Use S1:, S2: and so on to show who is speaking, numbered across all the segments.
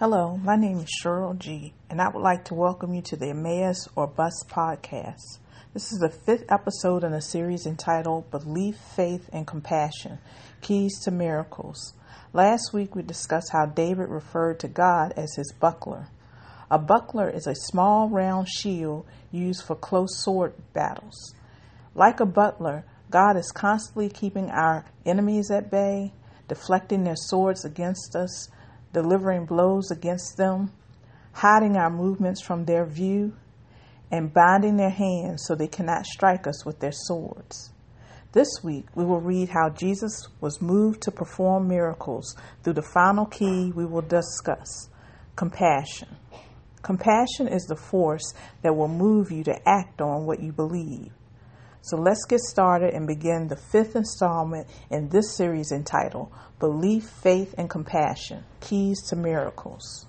S1: Hello, my name is Cheryl G, and I would like to welcome you to the Emmaus or Bus podcast. This is the fifth episode in a series entitled Belief, Faith, and Compassion Keys to Miracles. Last week we discussed how David referred to God as his buckler. A buckler is a small round shield used for close sword battles. Like a buckler, God is constantly keeping our enemies at bay, deflecting their swords against us delivering blows against them, hiding our movements from their view, and binding their hands so they cannot strike us with their swords. This week, we will read how Jesus was moved to perform miracles through the final key we will discuss compassion. Compassion is the force that will move you to act on what you believe. So let's get started and begin the fifth installment in this series entitled Belief, Faith, and Compassion Keys to Miracles.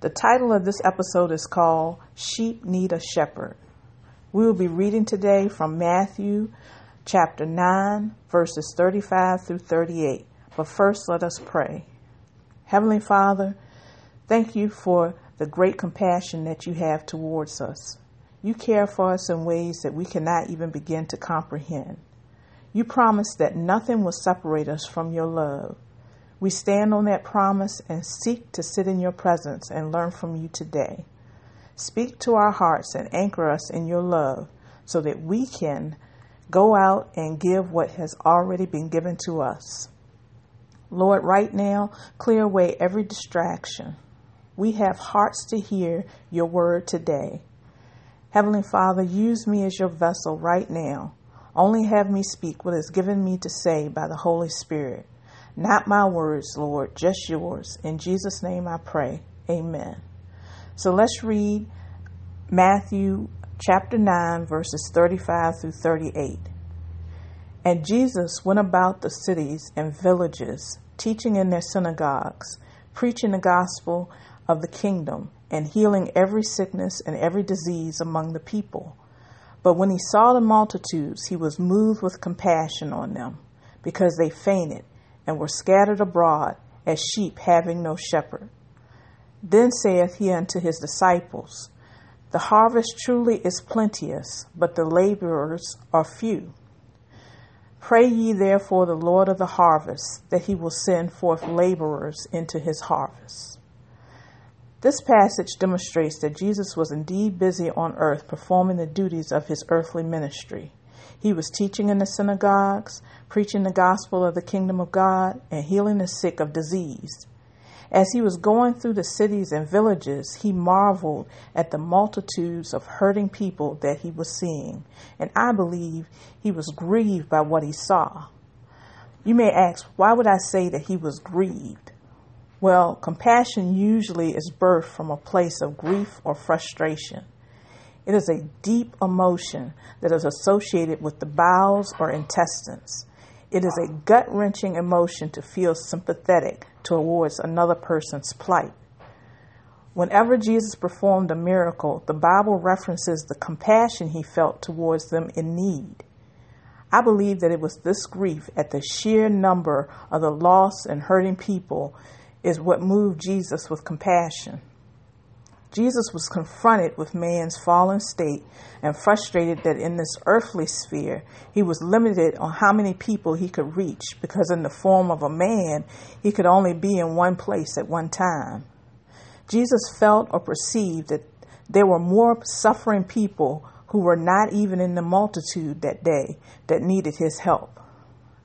S1: The title of this episode is called Sheep Need a Shepherd. We will be reading today from Matthew chapter 9, verses 35 through 38. But first, let us pray. Heavenly Father, thank you for the great compassion that you have towards us. You care for us in ways that we cannot even begin to comprehend. You promised that nothing will separate us from your love. We stand on that promise and seek to sit in your presence and learn from you today. Speak to our hearts and anchor us in your love so that we can go out and give what has already been given to us. Lord, right now, clear away every distraction. We have hearts to hear your word today. Heavenly Father, use me as your vessel right now. Only have me speak what is given me to say by the Holy Spirit. Not my words, Lord, just yours. In Jesus' name I pray. Amen. So let's read Matthew chapter 9, verses 35 through 38. And Jesus went about the cities and villages, teaching in their synagogues, preaching the gospel of the kingdom and healing every sickness and every disease among the people. But when he saw the multitudes, he was moved with compassion on them, because they fainted and were scattered abroad as sheep having no shepherd. Then saith he unto his disciples, The harvest truly is plenteous, but the laborers are few. Pray ye therefore the Lord of the harvest that he will send forth laborers into his harvest. This passage demonstrates that Jesus was indeed busy on earth performing the duties of his earthly ministry. He was teaching in the synagogues, preaching the gospel of the kingdom of God, and healing the sick of disease. As he was going through the cities and villages, he marveled at the multitudes of hurting people that he was seeing, and I believe he was grieved by what he saw. You may ask, why would I say that he was grieved? Well, compassion usually is birthed from a place of grief or frustration. It is a deep emotion that is associated with the bowels or intestines. It is a gut wrenching emotion to feel sympathetic towards another person's plight. Whenever Jesus performed a miracle, the Bible references the compassion he felt towards them in need. I believe that it was this grief at the sheer number of the lost and hurting people is what moved Jesus with compassion. Jesus was confronted with man's fallen state and frustrated that in this earthly sphere he was limited on how many people he could reach because, in the form of a man, he could only be in one place at one time. Jesus felt or perceived that there were more suffering people who were not even in the multitude that day that needed his help.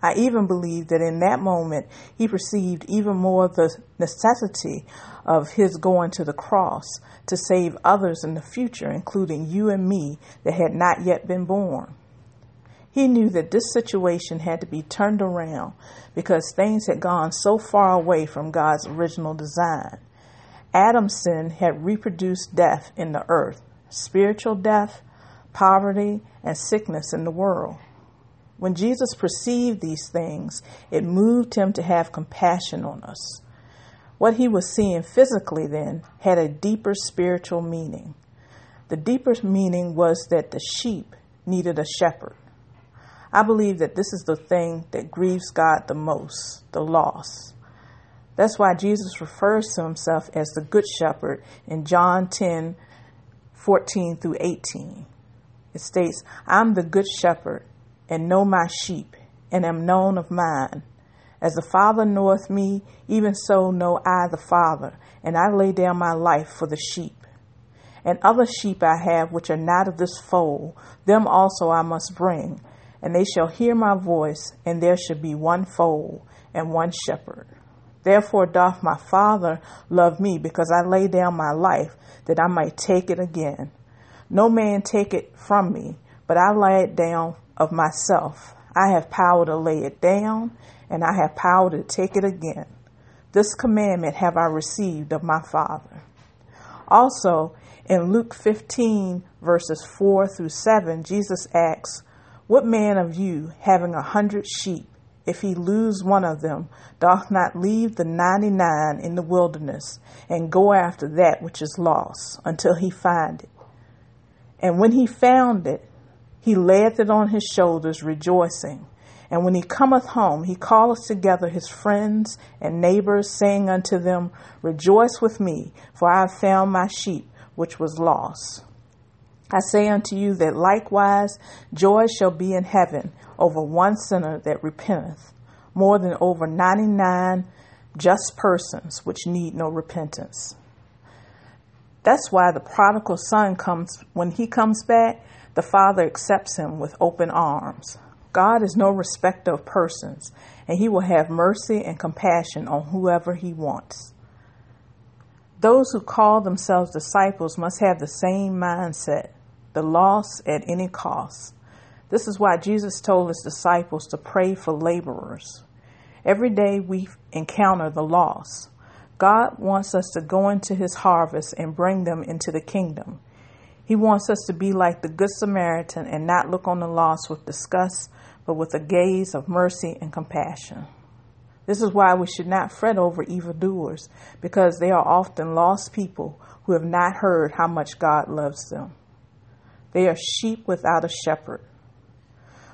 S1: I even believe that in that moment he perceived even more the necessity of his going to the cross to save others in the future, including you and me that had not yet been born. He knew that this situation had to be turned around because things had gone so far away from God's original design. Adam's sin had reproduced death in the earth, spiritual death, poverty, and sickness in the world. When Jesus perceived these things, it moved him to have compassion on us. What he was seeing physically then had a deeper spiritual meaning. The deeper meaning was that the sheep needed a shepherd. I believe that this is the thing that grieves God the most the loss. That's why Jesus refers to himself as the Good Shepherd in John 10 14 through 18. It states, I'm the Good Shepherd, and know my sheep, and am known of mine. As the Father knoweth me, even so know I the Father, and I lay down my life for the sheep. And other sheep I have which are not of this fold, them also I must bring, and they shall hear my voice, and there shall be one fold and one shepherd. Therefore doth my Father love me, because I lay down my life, that I might take it again. No man take it from me, but I lay it down of myself. I have power to lay it down, and I have power to take it again. This commandment have I received of my Father. Also, in Luke 15, verses 4 through 7, Jesus asks, What man of you, having a hundred sheep, if he lose one of them, doth not leave the ninety nine in the wilderness, and go after that which is lost, until he find it? And when he found it, he layeth it on his shoulders, rejoicing. And when he cometh home, he calleth together his friends and neighbors, saying unto them, Rejoice with me, for I have found my sheep which was lost. I say unto you that likewise joy shall be in heaven over one sinner that repenteth, more than over ninety nine just persons which need no repentance. That's why the prodigal son comes, when he comes back, the father accepts him with open arms. God is no respecter of persons, and he will have mercy and compassion on whoever he wants. Those who call themselves disciples must have the same mindset the loss at any cost. This is why Jesus told his disciples to pray for laborers. Every day we encounter the loss. God wants us to go into his harvest and bring them into the kingdom. He wants us to be like the Good Samaritan and not look on the lost with disgust, but with a gaze of mercy and compassion. This is why we should not fret over evildoers, because they are often lost people who have not heard how much God loves them. They are sheep without a shepherd.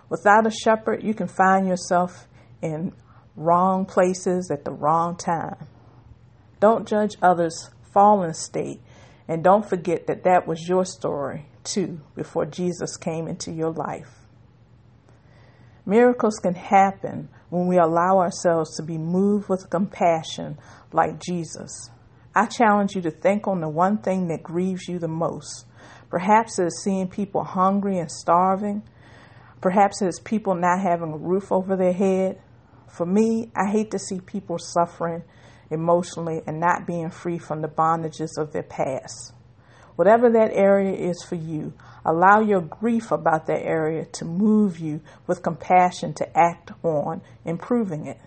S1: Without a shepherd, you can find yourself in wrong places at the wrong time. Don't judge others' fallen state, and don't forget that that was your story too before Jesus came into your life. Miracles can happen when we allow ourselves to be moved with compassion like Jesus. I challenge you to think on the one thing that grieves you the most. Perhaps it is seeing people hungry and starving. Perhaps it is people not having a roof over their head. For me, I hate to see people suffering emotionally and not being free from the bondages of their past. Whatever that area is for you, allow your grief about that area to move you with compassion to act on improving it.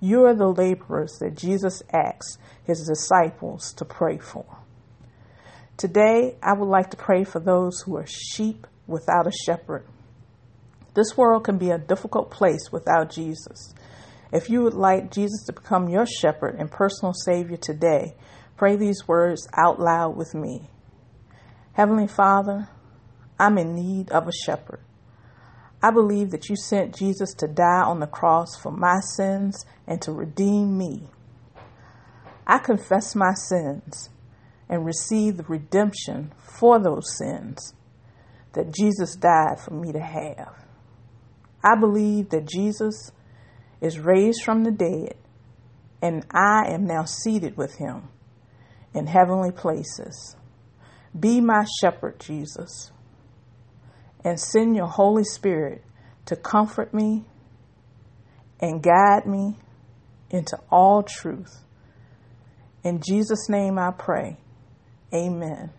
S1: You are the laborers that Jesus asked his disciples to pray for. Today, I would like to pray for those who are sheep without a shepherd. This world can be a difficult place without Jesus. If you would like Jesus to become your shepherd and personal Savior today, pray these words out loud with me. Heavenly Father, I'm in need of a shepherd. I believe that you sent Jesus to die on the cross for my sins and to redeem me. I confess my sins and receive the redemption for those sins that Jesus died for me to have. I believe that Jesus is raised from the dead, and I am now seated with him in heavenly places. Be my shepherd, Jesus, and send your Holy Spirit to comfort me and guide me into all truth. In Jesus' name I pray. Amen.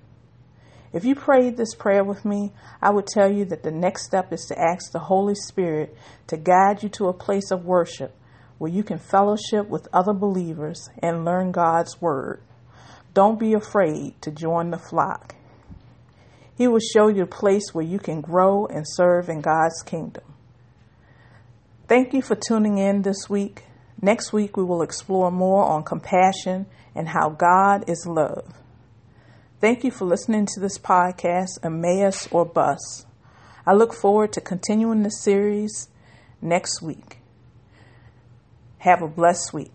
S1: If you prayed this prayer with me, I would tell you that the next step is to ask the Holy Spirit to guide you to a place of worship where you can fellowship with other believers and learn God's Word. Don't be afraid to join the flock. He will show you a place where you can grow and serve in God's kingdom. Thank you for tuning in this week. Next week, we will explore more on compassion and how God is love. Thank you for listening to this podcast, Emmaus or Bus. I look forward to continuing the series next week. Have a blessed week.